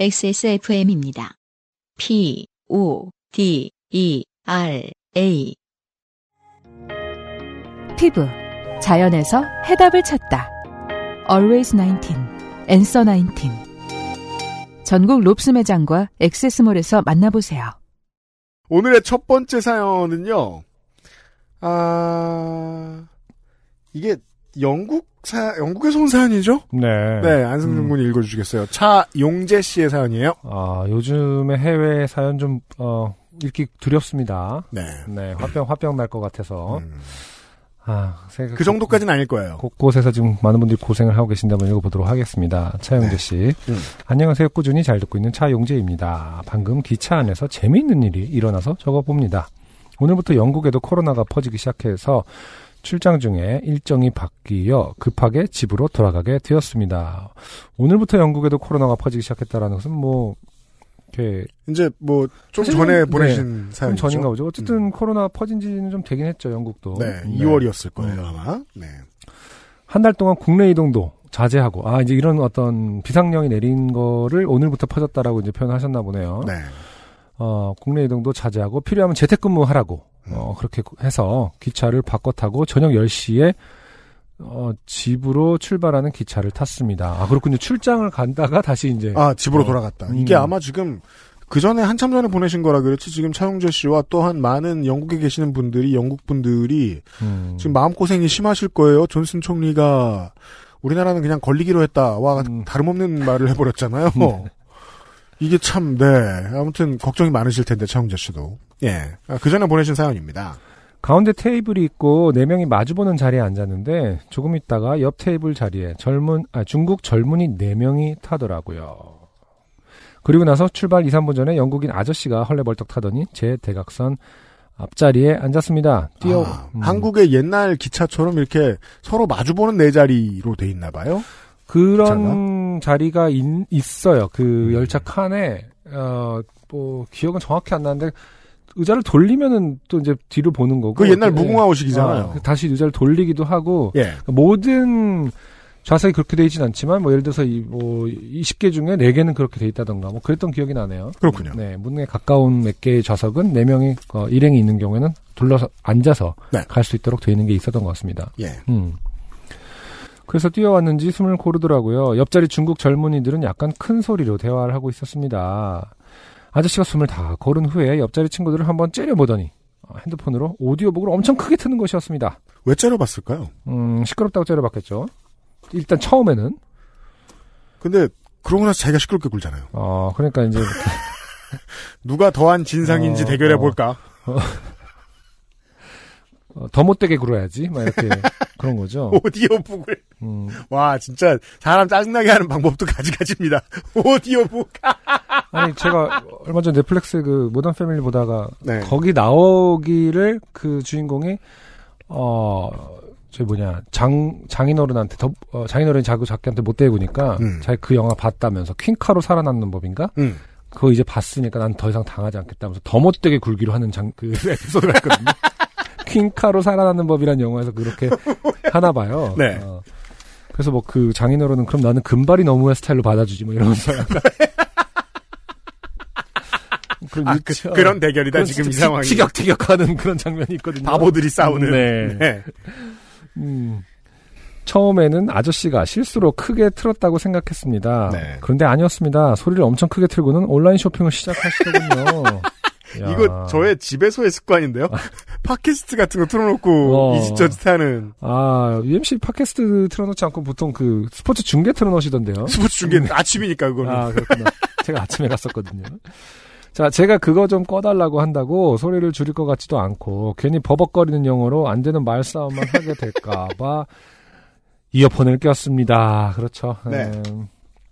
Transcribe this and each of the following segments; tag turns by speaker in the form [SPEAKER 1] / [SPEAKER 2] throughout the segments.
[SPEAKER 1] XSFM입니다. P, O, D, E, R, A.
[SPEAKER 2] 피부. 자연에서 해답을 찾다. Always 19. Answer 19. 전국 롭스 매장과 액세스몰에서 만나보세요.
[SPEAKER 3] 오늘의 첫 번째 사연은요. 아 이게 영국 사 영국에서 온 사연이죠?
[SPEAKER 4] 네.
[SPEAKER 3] 네, 안승준 군이 읽어주시겠어요. 차 용재 씨의 사연이에요.
[SPEAKER 4] 아, 요즘에 해외 사연 좀, 어, 읽기 두렵습니다.
[SPEAKER 3] 네.
[SPEAKER 4] 네, 화병, 화병 날 것 같아서.
[SPEAKER 3] 음,
[SPEAKER 4] 아,
[SPEAKER 3] 그 정도까지는 아닐 거예요.
[SPEAKER 4] 곳곳에서 지금 많은 분들이 고생을 하고 한번 읽어보도록 하겠습니다. 차용재 씨.
[SPEAKER 3] 음.
[SPEAKER 4] 안녕하세요. 꾸준히 잘 듣고 있는 차용재입니다. 방금 기차 안에서 재미있는 일이 일어나서 적어봅니다. 오늘부터 영국에도 코로나가 퍼지기 시작해서 출장 중에 일정이 바뀌어 급하게 집으로 돌아가게 되었습니다. 오늘부터 영국에도 코로나가 퍼지기 시작했다라는 것은 뭐, 이렇게,
[SPEAKER 3] 이제 뭐 좀 전에
[SPEAKER 4] 네,
[SPEAKER 3] 보내신
[SPEAKER 4] 좀
[SPEAKER 3] 사연이죠.
[SPEAKER 4] 전인가 보죠. 어쨌든 코로나 퍼진 지는 좀 되긴 했죠, 영국도.
[SPEAKER 3] 네,
[SPEAKER 4] 네.
[SPEAKER 3] 2월이었을 거예요
[SPEAKER 4] 음.
[SPEAKER 3] 아마. 네.
[SPEAKER 4] 한 달 동안 국내 이동도 자제하고 아 이제 이런 어떤 비상령이 내린 거를 오늘부터 퍼졌다라고 이제 표현하셨나 보네요.
[SPEAKER 3] 네.
[SPEAKER 4] 어 국내 이동도 자제하고 필요하면 재택근무하라고
[SPEAKER 3] 음.
[SPEAKER 4] 어 그렇게 해서 기차를 바꿔 타고 저녁 10시에 어 집으로 출발하는 기차를 탔습니다. 아 그렇군요. 출장을 간다가 다시 이제
[SPEAKER 3] 아 집으로
[SPEAKER 4] 어.
[SPEAKER 3] 돌아갔다.
[SPEAKER 4] 음.
[SPEAKER 3] 이게 아마 지금 그 전에 한참 전에 보내신 거라 그렇지 지금 차용재 씨와 또한 많은 영국에 계시는 분들이 영국 분들이
[SPEAKER 4] 음,
[SPEAKER 3] 지금 마음 고생이 심하실 거예요. 존슨 총리가 우리나라는 그냥 걸리기로 했다와
[SPEAKER 4] 음.
[SPEAKER 3] 다름없는 말을 해버렸잖아요.
[SPEAKER 4] 네.
[SPEAKER 3] 이게 참, 네. 아무튼, 걱정이 많으실 텐데, 차용재 씨도. 예. 그 전에 보내신 사연입니다.
[SPEAKER 4] 가운데 테이블이 있고 네 명이 마주보는 자리에 앉았는데 조금 있다가 옆 테이블 자리에 젊은 아 중국 젊은이 네 명이 타더라고요. 그리고 나서 출발 2, 3분 전에 영국인 아저씨가 헐레벌떡 타더니 제 대각선 앞자리에 앉았습니다. 뛰어
[SPEAKER 3] 아,
[SPEAKER 4] 음.
[SPEAKER 3] 한국의 옛날 기차처럼 이렇게 서로 마주보는 네 자리로 돼 있나 봐요.
[SPEAKER 4] 그런 자리가 있, 있어요. 그
[SPEAKER 3] 음.
[SPEAKER 4] 열차 칸에 어 뭐 기억은 정확히 안 나는데 의자를 돌리면은 또 이제 뒤로 보는 거고
[SPEAKER 3] 그 옛날
[SPEAKER 4] 예.
[SPEAKER 3] 무궁화호식이잖아요.
[SPEAKER 4] 아, 다시 의자를 돌리기도 하고
[SPEAKER 3] 예.
[SPEAKER 4] 모든 좌석이 그렇게 돼 있진 않지만 뭐 예를 들어서 이 뭐 20개 중에 4개는 그렇게 돼 있다던가 뭐 그랬던 기억이 나네요.
[SPEAKER 3] 그렇군요.
[SPEAKER 4] 네, 문에 가까운 몇 개의 좌석은 4명이 어, 일행이 있는 경우에는 둘러서 앉아서
[SPEAKER 3] 네.
[SPEAKER 4] 갈수 있도록 돼 있는 게 있었던 것 같습니다.
[SPEAKER 3] 예.
[SPEAKER 4] 음. 그래서 뛰어왔는지 숨을 고르더라고요. 옆자리 중국 젊은이들은 약간 큰 소리로 대화를 하고 있었습니다. 아저씨가 숨을 다 고른 후에 옆자리 친구들을 한번 째려보더니 어, 핸드폰으로 오디오북을 엄청 크게 트는 것이었습니다.
[SPEAKER 3] 왜 째려봤을까요?
[SPEAKER 4] 음, 시끄럽다고 째려봤겠죠. 일단 처음에는
[SPEAKER 3] 근데, 그러고 나서 자기가 시끄럽게 굴잖아요.
[SPEAKER 4] 어 그러니까 이제
[SPEAKER 3] 누가 더한 진상인지
[SPEAKER 4] 어,
[SPEAKER 3] 대결해 볼까?
[SPEAKER 4] 어, 더 못되게 굴어야지 막 이렇게 그런 거죠.
[SPEAKER 3] 오디오북을.
[SPEAKER 4] 음,
[SPEAKER 3] 와, 진짜, 사람 짜증나게 하는 방법도 가지가지입니다. 오디오북.
[SPEAKER 4] 아니 제가 얼마 전 넷플릭스 그 모던 패밀리 보다가
[SPEAKER 3] 네.
[SPEAKER 4] 거기 나오기를 그 주인공이 어 저기 뭐냐 장 장인어른한테 더 어, 장인어른이 자꾸 자기한테 못 대구니까
[SPEAKER 3] 음.
[SPEAKER 4] 자기 그 영화 봤다면서 퀸카로 살아남는 법인가
[SPEAKER 3] 음.
[SPEAKER 4] 그거 이제 봤으니까 난 더 이상 당하지 않겠다면서 더 못되게 굴기로 하는 장그 에피소드가 있거든요. 퀸카로 살아남는 법이란 영화에서 그렇게 하나 봐요.
[SPEAKER 3] 네.
[SPEAKER 4] 어. 그래서 뭐 그 장인어른은 그럼 나는 금발이 너무의 스타일로 받아주지 뭐 이러면서 약간 그런
[SPEAKER 3] 아,
[SPEAKER 4] 유치한-
[SPEAKER 3] 그, 런 대결이다,
[SPEAKER 4] 그런
[SPEAKER 3] 지금 이 상황이.
[SPEAKER 4] 티격태격하는 그런 장면이 있거든요.
[SPEAKER 3] 바보들이 싸우는.
[SPEAKER 4] 네.
[SPEAKER 3] 네.
[SPEAKER 4] 음. 처음에는 아저씨가 실수로 크게 틀었다고 생각했습니다.
[SPEAKER 3] 네.
[SPEAKER 4] 그런데 아니었습니다. 소리를 엄청 크게 틀고는 온라인 쇼핑을 시작하시더군요. 야.
[SPEAKER 3] 이거 저의 집에서의 습관인데요. 팟캐스트 같은 거 틀어놓고
[SPEAKER 4] 어.
[SPEAKER 3] 이지저지 타는
[SPEAKER 4] 아, UMC 팟캐스트 틀어놓지 않고 보통 그 스포츠 중계 틀어놓으시던데요.
[SPEAKER 3] 스포츠 중계는 아침이니까 그거는.
[SPEAKER 4] 아, 그렇구나. 제가 아침에 갔었거든요. 자, 제가 그거 좀 꺼달라고 한다고 소리를 줄일 것 같지도 않고 괜히 버벅거리는 영어로 안 되는 말싸움만 하게 될까봐 이어폰을 꼈습니다. 그렇죠.
[SPEAKER 3] 네.
[SPEAKER 4] 음,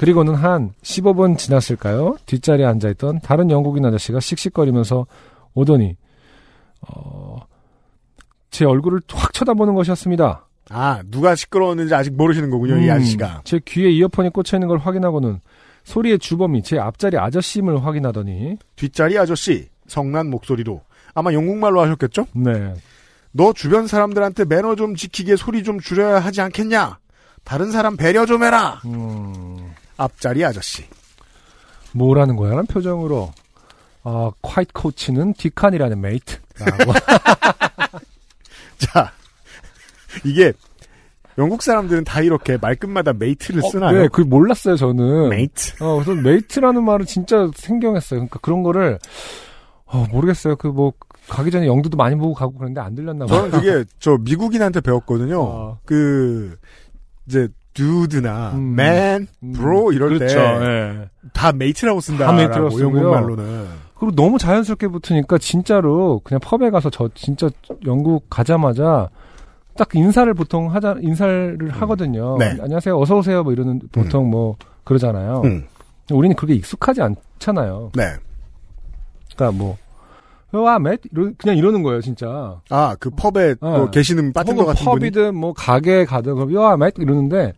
[SPEAKER 4] 그리고는 한 15분 지났을까요? 뒷자리에 앉아있던 다른 영국인 아저씨가 씩씩거리면서 오더니 어, 제 얼굴을 확 쳐다보는 것이었습니다.
[SPEAKER 3] 아, 누가 시끄러웠는지 아직 모르시는 거군요, 이
[SPEAKER 4] 음,
[SPEAKER 3] 아저씨가.
[SPEAKER 4] 제 귀에 이어폰이 꽂혀 있는 걸 확인하고는 소리의 주범이 제 앞자리 아저씨임을 확인하더니
[SPEAKER 3] 뒷자리 아저씨, 성난 목소리로. 아마 영국말로 하셨겠죠?
[SPEAKER 4] 네.
[SPEAKER 3] 너 주변 사람들한테 매너 좀 지키게 소리 좀 줄여야 하지 않겠냐? 다른 사람 배려 좀 해라!
[SPEAKER 4] 음,
[SPEAKER 3] 앞자리 아저씨.
[SPEAKER 4] 뭐라는 거야? 라는 표정으로, 어, quiet coach는 뒤 칸이라는 mate라고.
[SPEAKER 3] 자, 이게 영국 사람들은 다 이렇게 말끝마다 mate를 쓰나요?
[SPEAKER 4] 네, 그 몰랐어요, 저는.
[SPEAKER 3] mate.
[SPEAKER 4] 어, 그래서 mate라는 말은 진짜 생경했어요. 그러니까 그런 거를, 어, 모르겠어요. 그 뭐, 가기 전에 영드도 많이 보고 가고 그랬는데 안 들렸나 봐요.
[SPEAKER 3] 저는 그게 저 미국인한테 배웠거든요.
[SPEAKER 4] 어.
[SPEAKER 3] 그 이제 dude나
[SPEAKER 4] 음.
[SPEAKER 3] man,
[SPEAKER 4] 음,
[SPEAKER 3] bro 이럴
[SPEAKER 4] 그렇죠.
[SPEAKER 3] 때다
[SPEAKER 4] 예.
[SPEAKER 3] mate라고
[SPEAKER 4] 다
[SPEAKER 3] 쓴다라고
[SPEAKER 4] mate라고 쓰고요.
[SPEAKER 3] 영국 말로는.
[SPEAKER 4] 그리고 너무 자연스럽게 붙으니까 진짜로 그냥 pub에 가서 저 진짜 영국 가자마자 딱 인사를 보통 하자 인사를 하거든요.
[SPEAKER 3] 네.
[SPEAKER 4] 안녕하세요, 어서 오세요. 뭐 이러는 보통 뭐 그러잖아요.
[SPEAKER 3] 음.
[SPEAKER 4] 우리는 그게 익숙하지 않잖아요.
[SPEAKER 3] 네.
[SPEAKER 4] 그러니까 뭐 와, 맷 이러, 그냥 이러는 거예요, 진짜.
[SPEAKER 3] 아, 그 펍에
[SPEAKER 4] 어.
[SPEAKER 3] 또 계시는 바텐더
[SPEAKER 4] 혹은
[SPEAKER 3] 같은 분이
[SPEAKER 4] 펍이든 뭐 가게 가든 그럼 와, 맷 이러는데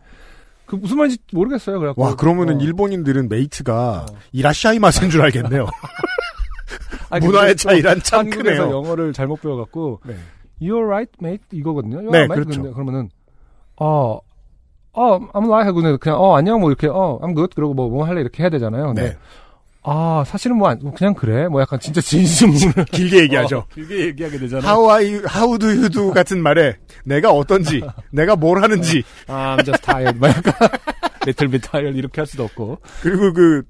[SPEAKER 4] 그 무슨 말인지 모르겠어요. 그래갖고
[SPEAKER 3] 와, 그러면은
[SPEAKER 4] 어.
[SPEAKER 3] 일본인들은 메이트가
[SPEAKER 4] 어.
[SPEAKER 3] 이라시아이마스인 줄 알겠네요.
[SPEAKER 4] 아니,
[SPEAKER 3] 문화의 차이란 참
[SPEAKER 4] 한국에서
[SPEAKER 3] 크네요.
[SPEAKER 4] 영어를 잘못 배워 갖고
[SPEAKER 3] 네.
[SPEAKER 4] You're right, mate 이거거든요. You're
[SPEAKER 3] 네,
[SPEAKER 4] right,
[SPEAKER 3] 그렇죠.
[SPEAKER 4] 그러면은 어, 어, I'm right 하고 그냥 어 안녕 뭐 이렇게 어 I'm good 그러고 뭐뭐 할래 이렇게 해야 되잖아요. 근데
[SPEAKER 3] 네.
[SPEAKER 4] 아 사실은 뭐 안- 그냥 그래 뭐 약간 진짜 진심으로
[SPEAKER 3] 길게 얘기하죠.
[SPEAKER 4] 어, 길게 얘기하게 되잖아요.
[SPEAKER 3] How are you, how do you do 같은 말에 내가 어떤지, 내가 뭘 하는지,
[SPEAKER 4] 아, I'm just tired. 막 약간 little bit tired 이렇게 할 수도 없고.
[SPEAKER 3] 그리고 그,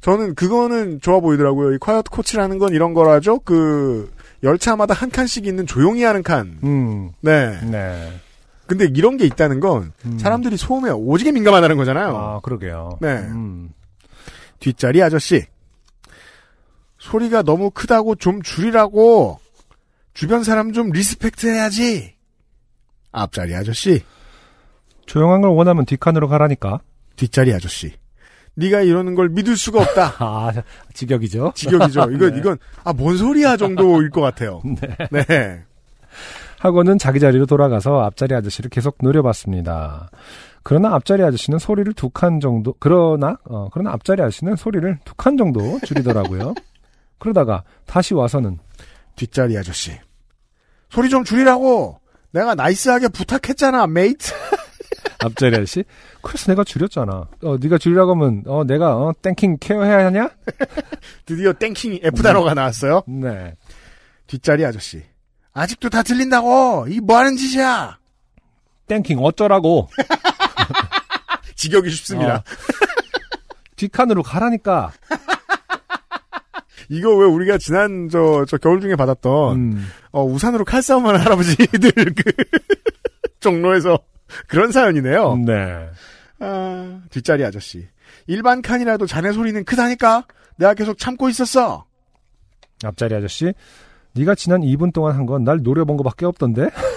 [SPEAKER 3] 저는 그거는 좋아 보이더라고요. 이 quiet coach라는 건 이런 거라죠. 그, 열차마다 한 칸씩 있는 조용히 하는 칸.
[SPEAKER 4] 음,
[SPEAKER 3] 네.
[SPEAKER 4] 네.
[SPEAKER 3] 근데 이런 게 있다는 건
[SPEAKER 4] 음.
[SPEAKER 3] 사람들이 소음에 오지게 민감하다는 거잖아요.
[SPEAKER 4] 아, 그러게요.
[SPEAKER 3] 네.
[SPEAKER 4] 음.
[SPEAKER 3] 뒷자리 아저씨. 소리가 너무 크다고 좀 줄이라고. 주변 사람 좀 respect 해야지. 앞자리 아저씨.
[SPEAKER 4] 조용한 걸 원하면 뒷칸으로 가라니까.
[SPEAKER 3] 뒷자리 아저씨. 네가 이러는 걸 믿을 수가 없다.
[SPEAKER 4] 아, 직역이죠.
[SPEAKER 3] 직역이죠. 이건
[SPEAKER 4] 네.
[SPEAKER 3] 이건 아 뭔 소리야 정도일 것 같아요. 네.
[SPEAKER 4] 하고는 자기 자리로 돌아가서 앞자리 아저씨를 계속 노려봤습니다. 그러나 앞자리 아저씨는 소리를 두 칸 정도, 그러나, 어, 그러나 앞자리 아저씨는 소리를 두 칸 정도 줄이더라고요. 그러다가 다시 와서는,
[SPEAKER 3] 뒷자리 아저씨. 소리 좀 줄이라고. 내가 nice하게 부탁했잖아, mate.
[SPEAKER 4] 앞자리 아저씨, 그래서 내가 줄였잖아. 어, 네가 줄이라고 하면, 어, 내가, 어, 땡킹 care해야 하냐?
[SPEAKER 3] 드디어 땡킹 F 단어가 나왔어요.
[SPEAKER 4] 네.
[SPEAKER 3] 뒷자리 아저씨. 아직도 다 들린다고. 이 뭐 하는 짓이야.
[SPEAKER 4] 땡킹 어쩌라고.
[SPEAKER 3] 직역이 쉽습니다.
[SPEAKER 4] 어. 뒷칸으로 가라니까.
[SPEAKER 3] 이거 왜 우리가 지난 저, 저 겨울 중에 받았던
[SPEAKER 4] 음.
[SPEAKER 3] 어, 우산으로 칼싸움하는 할아버지들 그 종로에서 그런 사연이네요.
[SPEAKER 4] 네.
[SPEAKER 3] 아, 뒷자리 아저씨. 일반 칸이라도 자네 소리는 크다니까. 내가 계속 참고 있었어.
[SPEAKER 4] 앞자리 아저씨, 네가 지난 2분 동안 한 건 날 노려본 거밖에 없던데?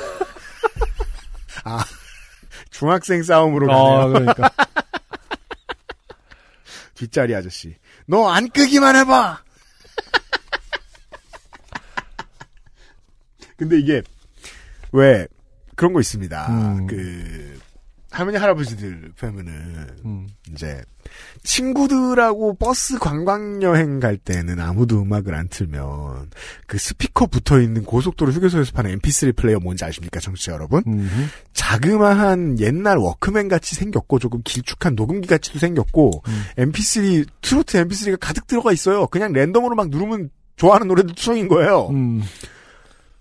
[SPEAKER 3] 중학생 싸움으로
[SPEAKER 4] 어,
[SPEAKER 3] 가네요.
[SPEAKER 4] 그러니까.
[SPEAKER 3] 뒷자리 아저씨. 너 안 끄기만 해봐. 근데 이게 왜 그런 거 있습니다.
[SPEAKER 4] 음.
[SPEAKER 3] 그 할머니 할아버지들 보면은
[SPEAKER 4] 음.
[SPEAKER 3] 이제 친구들하고 버스 관광 여행 갈 때는 아무도 음악을 안 틀면 그 스피커 붙어 있는 고속도로 휴게소에서 파는 MP3 플레이어 뭔지 아십니까, 청취자 여러분?
[SPEAKER 4] 음흠.
[SPEAKER 3] 자그마한 옛날 워크맨 같이 생겼고 조금 길쭉한 녹음기 같이도 생겼고
[SPEAKER 4] 음.
[SPEAKER 3] MP3 트로트 MP3가 가득 들어가 있어요. 그냥 랜덤으로 막 누르면 좋아하는 노래들 투성인 거예요.
[SPEAKER 4] 음.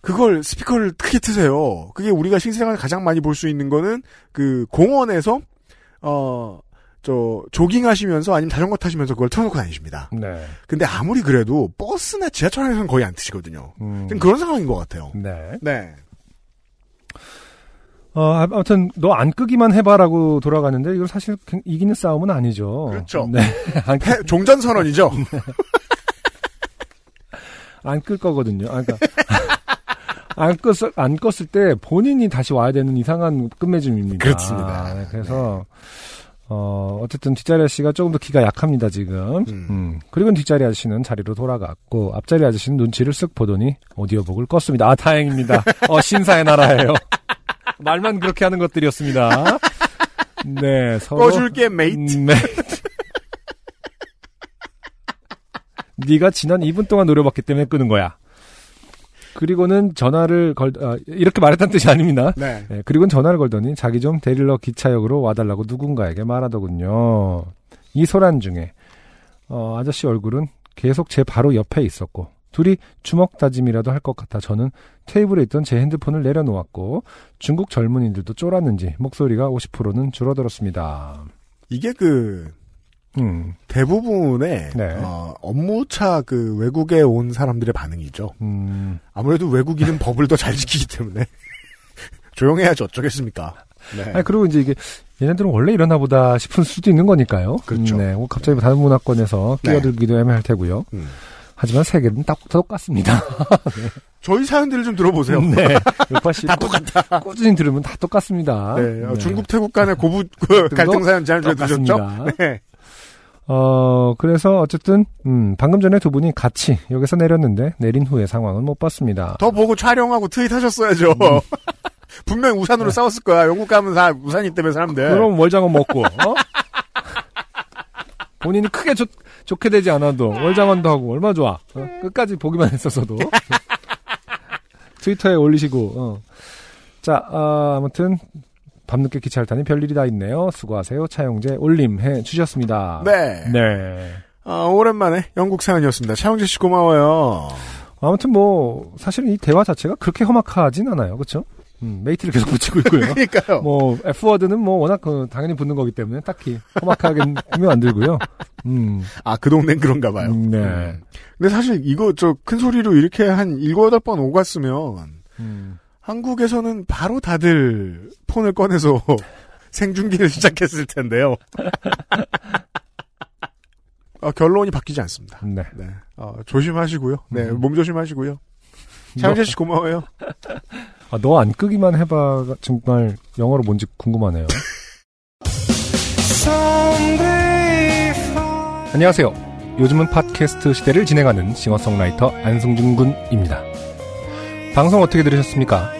[SPEAKER 3] 그걸 스피커를 크게 트세요. 그게 우리가 실생활 가장 많이 볼 수 있는 거는 그 공원에서 어. 저 조깅하시면서 아니면 자전거 타시면서 그걸 틀어놓고 다니십니다.
[SPEAKER 4] 네.
[SPEAKER 3] 근데 아무리 그래도 버스나 지하철 안에서는 거의 안 트시거든요.
[SPEAKER 4] 음.
[SPEAKER 3] 그런 상황인 것 같아요.
[SPEAKER 4] 네.
[SPEAKER 3] 네.
[SPEAKER 4] 어, 아- 아무튼 너 안 끄기만 해봐라고 돌아가는데 이건 사실 그- 이기는 싸움은 아니죠.
[SPEAKER 3] 그렇죠.
[SPEAKER 4] 네. 안, 끄-
[SPEAKER 3] 패- 종전 선언이죠.
[SPEAKER 4] 안 끌 거거든요. 아, 그러니까 안 껐을 안 껐을 때 본인이 다시 와야 되는 이상한 끝맺음입니다.
[SPEAKER 3] 그렇습니다.
[SPEAKER 4] 네, 그래서 어 어쨌든 뒷자리 아저씨가 조금 더 기가 약합니다 지금.
[SPEAKER 3] 음.
[SPEAKER 4] 음. 그리고 뒷자리 아저씨는 자리로 돌아갔고 앞자리 아저씨는 눈치를 쓱 보더니 오디오북을 껐습니다. 아 다행입니다. 어 신사의 나라예요. 말만 그렇게 하는 것들이었습니다. 네, 소리
[SPEAKER 3] 꺼줄게, mate.
[SPEAKER 4] 음, 네. 네가 지난 2분 동안 노려봤기 때문에 끄는 거야. 그리고는 전화를 걸 아, 이렇게 말했다는 뜻이 아닙니다.
[SPEAKER 3] 네.
[SPEAKER 4] 네, 그리고는 전화를 걸더니 자기 좀 데릴러 기차역으로 와달라고 누군가에게 말하더군요. 이 소란 중에 어, 아저씨 얼굴은 계속 제 바로 옆에 있었고 둘이 주먹 다짐이라도 할 것 같아 저는 테이블에 있던 제 핸드폰을 내려놓았고 중국 젊은이들도 쫄았는지 목소리가 50%는 줄어들었습니다.
[SPEAKER 3] 이게 그
[SPEAKER 4] 음,
[SPEAKER 3] 대부분의
[SPEAKER 4] 네.
[SPEAKER 3] 어, 업무차 그 외국에 온 사람들의 반응이죠.
[SPEAKER 4] 음,
[SPEAKER 3] 아무래도 외국인은 법을 더 잘 지키기 때문에 조용해야지 어쩌겠습니까. 네.
[SPEAKER 4] 아니 그리고 이제 이게 얘네들은 원래 이러나 보다 싶을 수도 있는 거니까요.
[SPEAKER 3] 그렇죠.
[SPEAKER 4] 음, 네, 뭐 갑자기 다른 문화권에서
[SPEAKER 3] 네.
[SPEAKER 4] 끼어들기도 애매할 테고요.
[SPEAKER 3] 음.
[SPEAKER 4] 하지만 세계는 딱 똑같습니다.
[SPEAKER 3] 저희 사연들을 좀 들어보세요.
[SPEAKER 4] 네.
[SPEAKER 3] 다 똑같다.
[SPEAKER 4] 꾸준히 들으면 다 똑같습니다.
[SPEAKER 3] 네, 어,
[SPEAKER 4] 네.
[SPEAKER 3] 중국 태국 간의 고부 그 갈등 사연 잘 들으셨죠? 네.
[SPEAKER 4] 어, 그래서 어쨌든, 음, 방금 전에 두 분이 같이 여기서 내렸는데, 내린 후의 상황은 못 봤습니다.
[SPEAKER 3] 더 보고 촬영하고 트윗하셨어야죠. 분명 히 우산으로 싸웠을 거야. 영국 가면 다 우산 있다며 사람들.
[SPEAKER 4] 네. 그럼 월장원 먹고, 어? 본인이 크게 좋, 좋게 되지 않아도 월장원도 하고 얼마 좋아. 어? 끝까지 보기만 했었어도. 트위터에 올리시고, 어. 자, 아, 아무튼, 밤늦게 기차를 타니 별일이 다 있네요. 수고하세요. 차용재 올림해 주셨습니다.
[SPEAKER 3] 네.
[SPEAKER 4] 네.
[SPEAKER 3] 아, 오랜만에 영국 사연이었습니다. 차영재 씨 고마워요.
[SPEAKER 4] 아무튼 뭐 사실은 이 대화 자체가 그렇게 험악하진 않아요, 그렇죠? 음, mate를 계속 붙이고 있고요.
[SPEAKER 3] 그러니까요.
[SPEAKER 4] 뭐 F word는 뭐 워낙 그 당연히 붙는 거기 때문에 딱히 험악하게 꾸며 안 들고요. 음,
[SPEAKER 3] 아, 그 동네는 그런가 봐요.
[SPEAKER 4] 음, 네.
[SPEAKER 3] 근데 사실 이거 저 큰 소리로 이렇게 한 일곱 여덟 번 오갔으면
[SPEAKER 4] 음,
[SPEAKER 3] 한국에서는 바로 다들 폰을 꺼내서 생중계를 시작했을 텐데요. 어, 결론이 바뀌지 않습니다.
[SPEAKER 4] 네.
[SPEAKER 3] 네. 어, 조심하시고요. 네,
[SPEAKER 4] 음.
[SPEAKER 3] 몸 조심하시고요. 차영재 씨 고마워요.
[SPEAKER 4] 아, 너 안 끄기만 해봐. 정말 영어로 뭔지 궁금하네요. 안녕하세요. 요즘은 팟캐스트 시대를 진행하는 싱어송라이터 안승준 군입니다. 방송 어떻게 들으셨습니까?